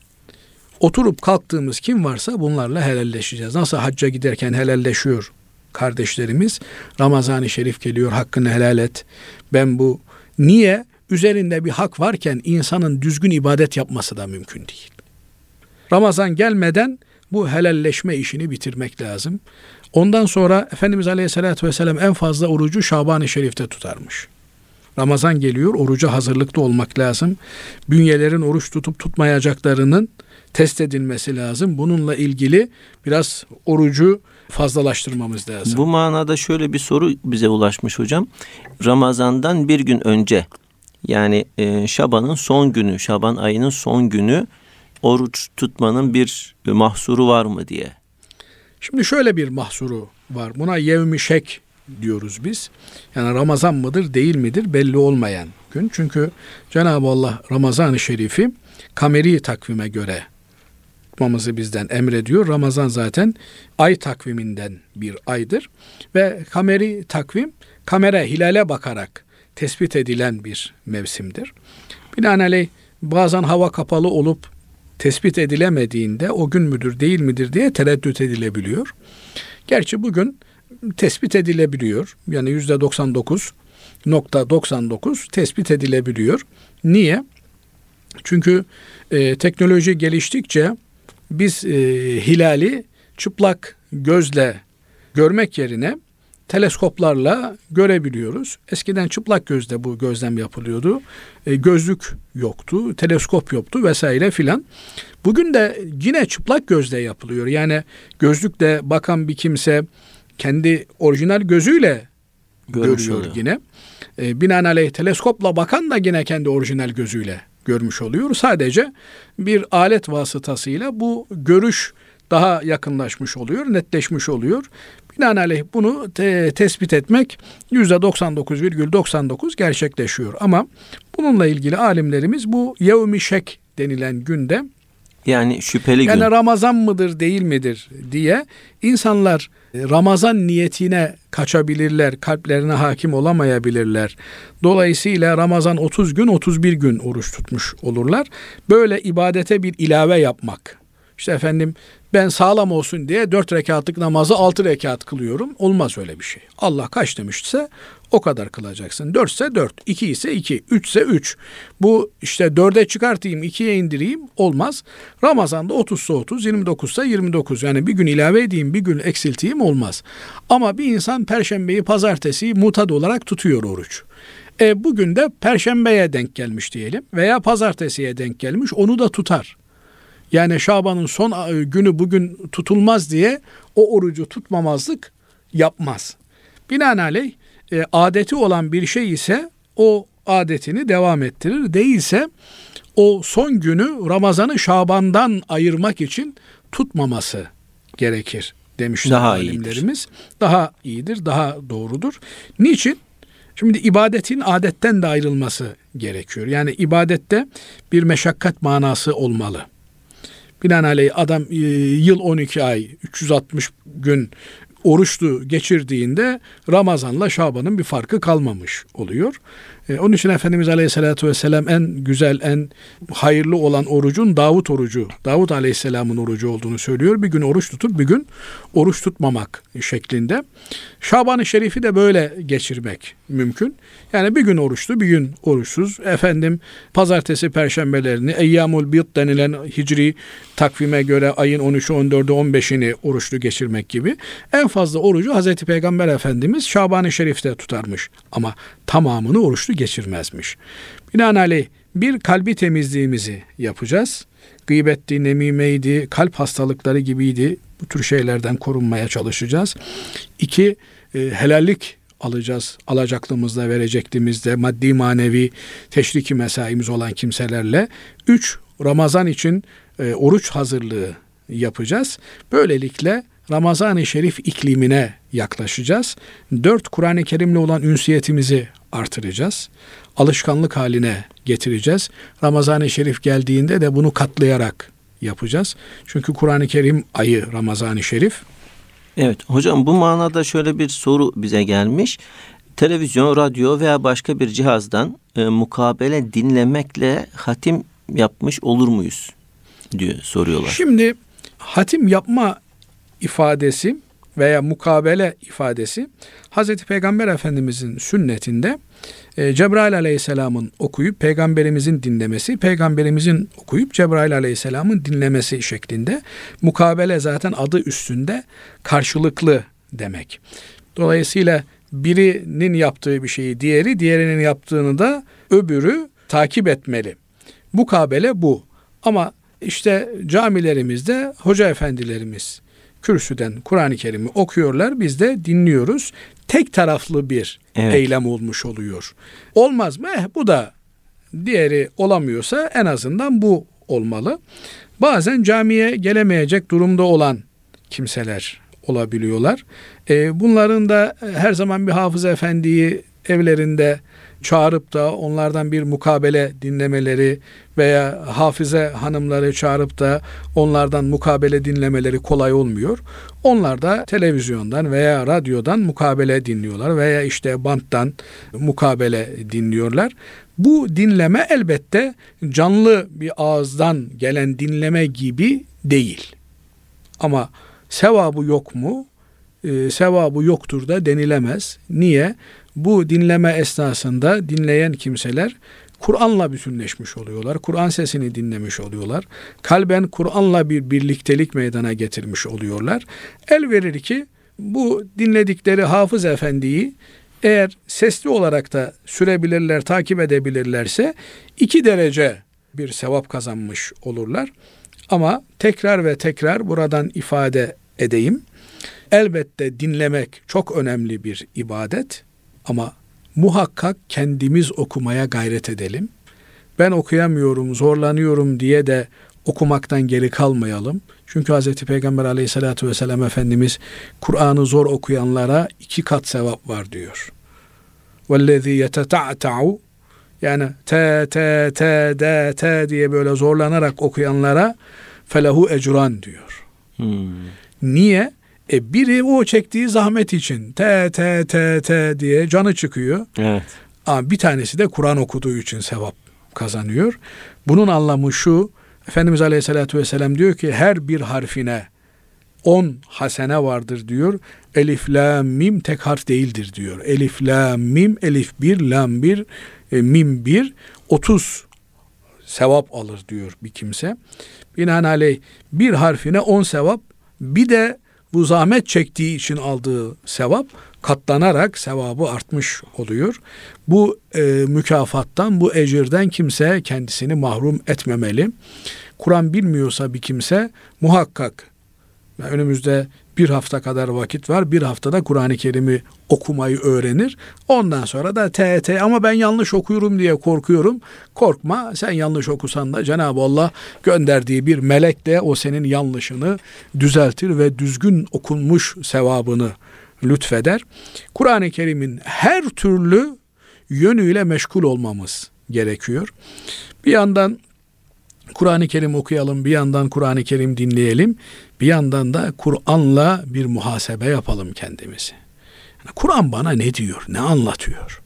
oturup kalktığımız kim varsa bunlarla helalleşeceğiz. Nasıl hacca giderken helalleşiyor kardeşlerimiz. Ramazan-ı Şerif geliyor hakkını helal et. Ben bu niye üzerinde bir hak varken insanın düzgün ibadet yapması da mümkün değil. Ramazan gelmeden bu helalleşme işini bitirmek lazım. Ondan sonra Efendimiz Aleyhisselatü Vesselam en fazla orucu Şaban-ı Şerif'te tutarmış. Ramazan geliyor, oruca hazırlıklı olmak lazım. Bünyelerin oruç tutup tutmayacaklarının test edilmesi lazım. Bununla ilgili biraz orucu fazlalaştırmamız lazım. Bu manada şöyle bir soru bize ulaşmış hocam. Ramazandan bir gün önce yani e, Şaban'ın son günü, Şaban ayının son günü oruç tutmanın bir mahsuru var mı diye. Şimdi şöyle bir mahsuru var. Buna yevmi şek diyoruz biz. Yani Ramazan mıdır değil midir belli olmayan gün. Çünkü Cenab-ı Allah Ramazan-ı Şerif'i kameri takvime göre tutmamızı bizden emrediyor. Ramazan zaten ay takviminden bir aydır ve kameri takvim kamera hilale bakarak tespit edilen bir mevsimdir. Binaenaleyh bazen hava kapalı olup tespit edilemediğinde o gün müdür değil midir diye tereddüt edilebiliyor. Gerçi bugün tespit edilebiliyor. Yani yüzde 99.99 tespit edilebiliyor. Niye? Çünkü e, teknoloji geliştikçe biz e, hilali çıplak gözle görmek yerine teleskoplarla görebiliyoruz. Eskiden çıplak gözle bu gözlem yapılıyordu. E, gözlük yoktu, teleskop yoktu vesaire filan. Bugün de yine çıplak gözle yapılıyor. Yani gözlükle bakan bir kimse kendi orijinal gözüyle Görmüş görüyor oluyor. yine. E, binaenaleyh teleskopla bakan da yine kendi orijinal gözüyle görmüş oluyor. Sadece bir alet vasıtasıyla bu görüş daha yakınlaşmış oluyor, netleşmiş oluyor. Binaenaleyh bunu te- tespit etmek %99,99 gerçekleşiyor. Ama bununla ilgili alimlerimiz bu yevmi şek denilen günde Yani şüpheli gün. yani Ramazan mıdır değil midir diye insanlar e, Ramazan niyetine kaçabilirler, kalplerine hakim olamayabilirler. Dolayısıyla Ramazan 30 gün 31 gün oruç tutmuş olurlar. Böyle ibadete bir ilave yapmak. İşte efendim ben sağlam olsun diye 4 rekatlık namazı 6 rekat kılıyorum. Olmaz öyle bir şey. Allah kaç demişse o kadar kılacaksın. 4 ise 4, 2 ise 2, 3 ise 3. Bu işte 4'e çıkartayım, 2'ye indireyim olmaz. Ramazan'da 30 ise 30, 29 ise 29. Yani bir gün ilave edeyim, bir gün eksilteyim olmaz. Ama bir insan perşembeyi, pazartesiyi mutad olarak tutuyor oruç. E, bugün de perşembeye denk gelmiş diyelim veya pazartesiye denk gelmiş onu da tutar. Yani Şaban'ın son e, günü bugün tutulmaz diye o orucu tutmamazlık yapmaz. Binaenaleyh e, adeti olan bir şey ise o adetini devam ettirir. Değilse o son günü Ramazan'ı Şaban'dan ayırmak için tutmaması gerekir demişler Daha alimlerimiz. Daha iyidir, daha doğrudur. Niçin? Şimdi ibadetin adetten de ayrılması gerekiyor. Yani ibadette bir meşakkat manası olmalı. Binaenaleyh adam e, yıl 12 ay 360 gün oruçlu geçirdiğinde Ramazan'la Şaban'ın bir farkı kalmamış oluyor. E, onun için Efendimiz Aleyhisselatü Vesselam en güzel, en hayırlı olan orucun Davut orucu, Davut Aleyhisselam'ın orucu olduğunu söylüyor. Bir gün oruç tutup bir gün oruç tutmamak şeklinde. Şaban-ı Şerif'i de böyle geçirmek mümkün. Yani bir gün oruçlu, bir gün oruçsuz. Efendim pazartesi, perşembelerini, Eyyamul Bid denilen hicri takvime göre ayın 13'ü, 14'ü, 15'ini oruçlu geçirmek gibi. En fazla orucu Hazreti Peygamber Efendimiz Şaban-ı Şerif'te tutarmış. Ama tamamını oruçlu geçirmezmiş. Binaenaleyh bir kalbi temizliğimizi yapacağız. Gıybetti, nemimeydi, kalp hastalıkları gibiydi. Bu tür şeylerden korunmaya çalışacağız. İki, e, helallik alacağız. Alacaklığımızda, verecekliğimizde, maddi manevi teşriki mesaimiz olan kimselerle. Üç, Ramazan için e, oruç hazırlığı yapacağız. Böylelikle Ramazan-ı Şerif iklimine yaklaşacağız. Dört, Kur'an-ı Kerim'le olan ünsiyetimizi artıracağız. Alışkanlık haline getireceğiz. Ramazan-ı Şerif geldiğinde de bunu katlayarak yapacağız. Çünkü Kur'an-ı Kerim ayı Ramazan-ı Şerif. Evet hocam bu manada şöyle bir soru bize gelmiş. Televizyon, radyo veya başka bir cihazdan e, mukabele dinlemekle hatim yapmış olur muyuz diyor soruyorlar. Şimdi hatim yapma ifadesi veya mukabele ifadesi Hazreti Peygamber Efendimizin sünnetinde e, Cebrail Aleyhisselam'ın okuyup peygamberimizin dinlemesi, peygamberimizin okuyup Cebrail Aleyhisselam'ın dinlemesi şeklinde mukabele zaten adı üstünde karşılıklı demek. Dolayısıyla birinin yaptığı bir şeyi diğeri, diğerinin yaptığını da öbürü takip etmeli. Mukabele bu. Ama işte camilerimizde hoca efendilerimiz kürsüden Kur'an-ı Kerim'i okuyorlar. Biz de dinliyoruz. Tek taraflı bir Evet. eylem olmuş oluyor. Olmaz mı? Eh, bu da diğeri olamıyorsa en azından bu olmalı. Bazen camiye gelemeyecek durumda olan kimseler olabiliyorlar. E, bunların da her zaman bir hafız efendiyi evlerinde çağırıp da onlardan bir mukabele dinlemeleri veya hafize hanımları çağırıp da onlardan mukabele dinlemeleri kolay olmuyor. Onlar da televizyondan veya radyodan mukabele dinliyorlar veya işte banttan mukabele dinliyorlar. Bu dinleme elbette canlı bir ağızdan gelen dinleme gibi değil. Ama sevabı yok mu? Ee, sevabı yoktur da denilemez. Niye? Bu dinleme esnasında dinleyen kimseler Kur'an'la bütünleşmiş oluyorlar. Kur'an sesini dinlemiş oluyorlar. Kalben Kur'an'la bir birliktelik meydana getirmiş oluyorlar. El verir ki bu dinledikleri Hafız Efendi'yi eğer sesli olarak da sürebilirler, takip edebilirlerse iki derece bir sevap kazanmış olurlar. Ama tekrar ve tekrar buradan ifade edeyim. Elbette dinlemek çok önemli bir ibadet ama muhakkak kendimiz okumaya gayret edelim. Ben okuyamıyorum, zorlanıyorum diye de okumaktan geri kalmayalım. Çünkü Hz. Peygamber aleyhissalatü vesselam Efendimiz Kur'an'ı zor okuyanlara iki kat sevap var diyor. وَالَّذ۪ي يَتَتَعْتَعُ yani t t t d t diye böyle zorlanarak okuyanlara felahu ecran diyor. Hmm. Niye? E biri o çektiği zahmet için t t t t diye canı çıkıyor. Evet. Ama bir tanesi de Kur'an okuduğu için sevap kazanıyor. Bunun anlamı şu. Efendimiz Aleyhisselatü Vesselam diyor ki her bir harfine on hasene vardır diyor. Elif, la, mim tek harf değildir diyor. Elif, la, mim, elif bir, lam bir, e, mim bir, otuz sevap alır diyor bir kimse. Binaenaleyh bir harfine on sevap, bir de bu zahmet çektiği için aldığı sevap katlanarak sevabı artmış oluyor. Bu e, mükafattan, bu ecirden kimse kendisini mahrum etmemeli. Kur'an bilmiyorsa bir kimse muhakkak önümüzde bir hafta kadar vakit var. Bir haftada Kur'an-ı Kerim'i okumayı öğrenir. Ondan sonra da TET ama ben yanlış okuyorum diye korkuyorum. Korkma sen yanlış okusan da Cenab-ı Allah gönderdiği bir melek de o senin yanlışını düzeltir ve düzgün okunmuş sevabını lütfeder. Kur'an-ı Kerim'in her türlü yönüyle meşgul olmamız gerekiyor. Bir yandan Kur'an-ı Kerim okuyalım, bir yandan Kur'an-ı Kerim dinleyelim, bir yandan da Kur'an'la bir muhasebe yapalım kendimizi. Yani Kur'an bana ne diyor, ne anlatıyor?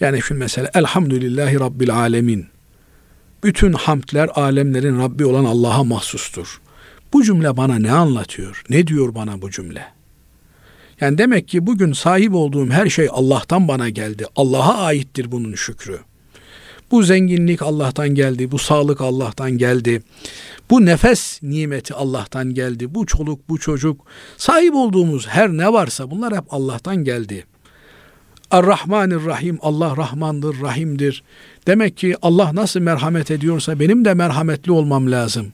Yani şimdi mesela Elhamdülillahi Rabbil Alemin. Bütün hamdler alemlerin Rabbi olan Allah'a mahsustur. Bu cümle bana ne anlatıyor? Ne diyor bana bu cümle? Yani demek ki bugün sahip olduğum her şey Allah'tan bana geldi. Allah'a aittir bunun şükrü. Bu zenginlik Allah'tan geldi, bu sağlık Allah'tan geldi. Bu nefes nimeti Allah'tan geldi. Bu çoluk, bu çocuk, sahip olduğumuz her ne varsa bunlar hep Allah'tan geldi. Er-Rahmanir-Rahim, Allah Rahmandır, Rahim'dir. Demek ki Allah nasıl merhamet ediyorsa benim de merhametli olmam lazım.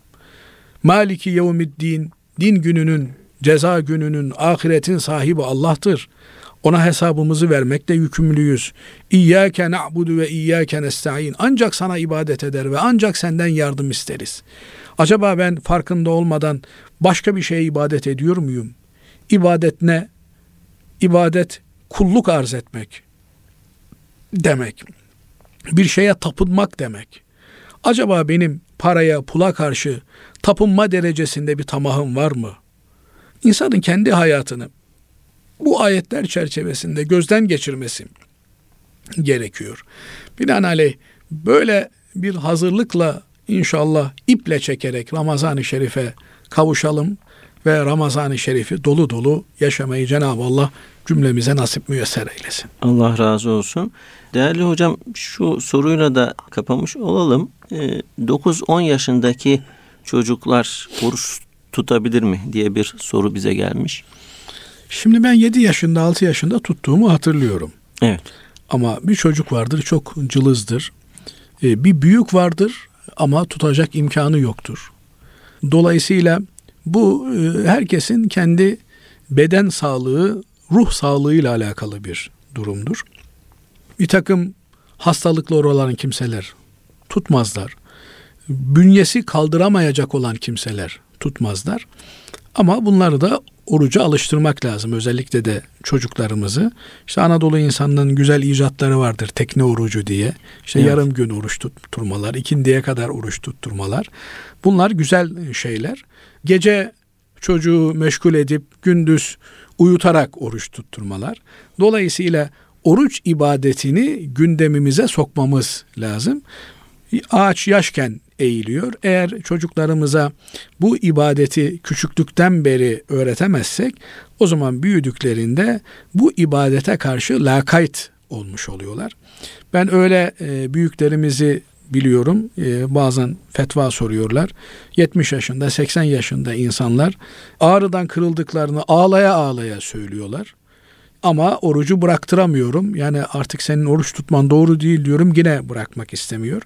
Maliki yevmiddin, din gününün, ceza gününün, ahiretin sahibi Allah'tır. Ona hesabımızı vermekle yükümlüyüz. İyyâke na'budu ve iyyâke nesta'in. Ancak sana ibadet eder ve ancak senden yardım isteriz. Acaba ben farkında olmadan başka bir şeye ibadet ediyor muyum? İbadet ne? İbadet kulluk arz etmek demek. Bir şeye tapınmak demek. Acaba benim paraya, pula karşı tapınma derecesinde bir tamahım var mı? İnsanın kendi hayatını bu ayetler çerçevesinde gözden geçirmesi gerekiyor. Binaenaleyh böyle bir hazırlıkla inşallah iple çekerek Ramazan-ı Şerif'e kavuşalım ve Ramazan-ı Şerif'i dolu dolu yaşamayı Cenab-ı Allah cümlemize nasip müyesser eylesin. Allah razı olsun. Değerli hocam şu soruyla da kapamış olalım. 9-10 ee, yaşındaki çocuklar oruç tutabilir mi diye bir soru bize gelmiş. Şimdi ben 7 yaşında 6 yaşında tuttuğumu hatırlıyorum. Evet. Ama bir çocuk vardır çok cılızdır. Ee, bir büyük vardır ama tutacak imkanı yoktur. Dolayısıyla bu e, herkesin kendi beden sağlığı, ruh sağlığıyla alakalı bir durumdur. Bir takım hastalıklı olan kimseler tutmazlar. bünyesi kaldıramayacak olan kimseler tutmazlar. Ama bunları da oruca alıştırmak lazım. Özellikle de çocuklarımızı. İşte Anadolu insanının güzel icatları vardır. Tekne orucu diye. İşte Evet. yarım gün oruç tutturmalar, ikindiye kadar oruç tutturmalar. Bunlar güzel şeyler. Gece çocuğu meşgul edip gündüz uyutarak oruç tutturmalar. Dolayısıyla oruç ibadetini gündemimize sokmamız lazım. Ağaç yaşken eğiliyor. Eğer çocuklarımıza bu ibadeti küçüklükten beri öğretemezsek o zaman büyüdüklerinde bu ibadete karşı lakayt olmuş oluyorlar. Ben öyle e, büyüklerimizi biliyorum. E, bazen fetva soruyorlar. 70 yaşında, 80 yaşında insanlar ağrıdan kırıldıklarını ağlaya ağlaya söylüyorlar. Ama orucu bıraktıramıyorum. Yani artık senin oruç tutman doğru değil diyorum. Yine bırakmak istemiyor.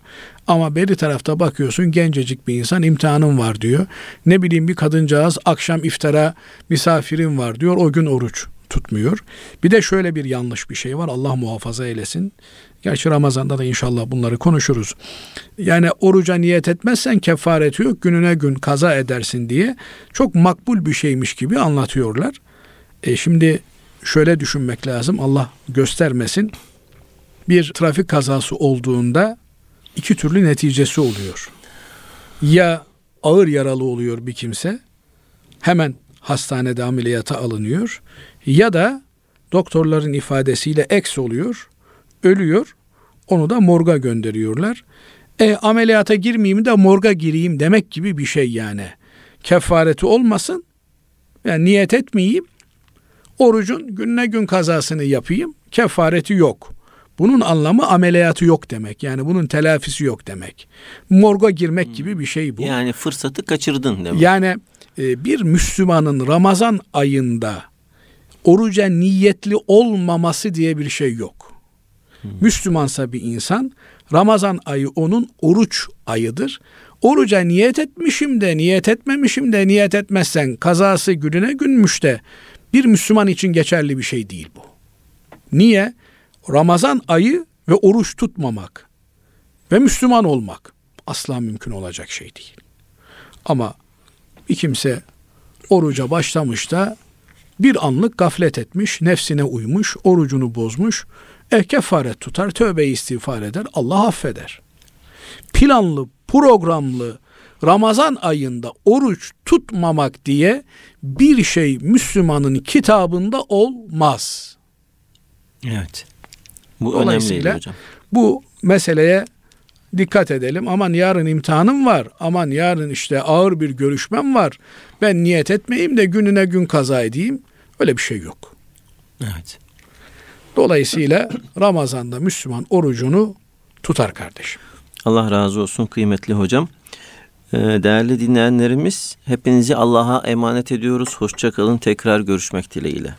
Ama beri tarafta bakıyorsun gencecik bir insan imtihanım var diyor. Ne bileyim bir kadıncağız akşam iftara misafirim var diyor. O gün oruç tutmuyor. Bir de şöyle bir yanlış bir şey var. Allah muhafaza eylesin. Gerçi Ramazan'da da inşallah bunları konuşuruz. Yani oruca niyet etmezsen kefareti yok. Gününe gün kaza edersin diye çok makbul bir şeymiş gibi anlatıyorlar. E şimdi şöyle düşünmek lazım. Allah göstermesin. Bir trafik kazası olduğunda iki türlü neticesi oluyor. Ya ağır yaralı oluyor bir kimse. Hemen hastanede ameliyata alınıyor. Ya da doktorların ifadesiyle eks oluyor. Ölüyor. Onu da morga gönderiyorlar. E ameliyata girmeyeyim de morga gireyim demek gibi bir şey yani. Kefareti olmasın. Yani niyet etmeyeyim. Orucun gününe gün kazasını yapayım. Kefareti yok. Bunun anlamı ameliyatı yok demek. Yani bunun telafisi yok demek. Morga girmek gibi bir şey bu. Yani fırsatı kaçırdın demek. Yani e, bir Müslümanın Ramazan ayında oruca niyetli olmaması diye bir şey yok. Müslümansa bir insan Ramazan ayı onun oruç ayıdır. Oruca niyet etmişim de niyet etmemişim de niyet etmezsen kazası gününe günmüş de bir Müslüman için geçerli bir şey değil bu. Niye? Ramazan ayı ve oruç tutmamak ve Müslüman olmak asla mümkün olacak şey değil. Ama bir kimse oruca başlamış da bir anlık gaflet etmiş, nefsine uymuş, orucunu bozmuş. E kefaret tutar, tövbe istiğfar eder, Allah affeder. Planlı, programlı Ramazan ayında oruç tutmamak diye bir şey Müslümanın kitabında olmaz. Evet. Bu Dolayısıyla- hocam. Bu meseleye dikkat edelim. Aman yarın imtihanım var. Aman yarın işte ağır bir görüşmem var. Ben niyet etmeyeyim de gününe gün kaza edeyim. Öyle bir şey yok. Evet. Dolayısıyla Ramazan'da Müslüman orucunu tutar kardeşim. Allah razı olsun kıymetli hocam. Ee, Değerli dinleyenlerimiz hepinizi Allah'a emanet ediyoruz. Hoşça kalın. Tekrar görüşmek dileğiyle.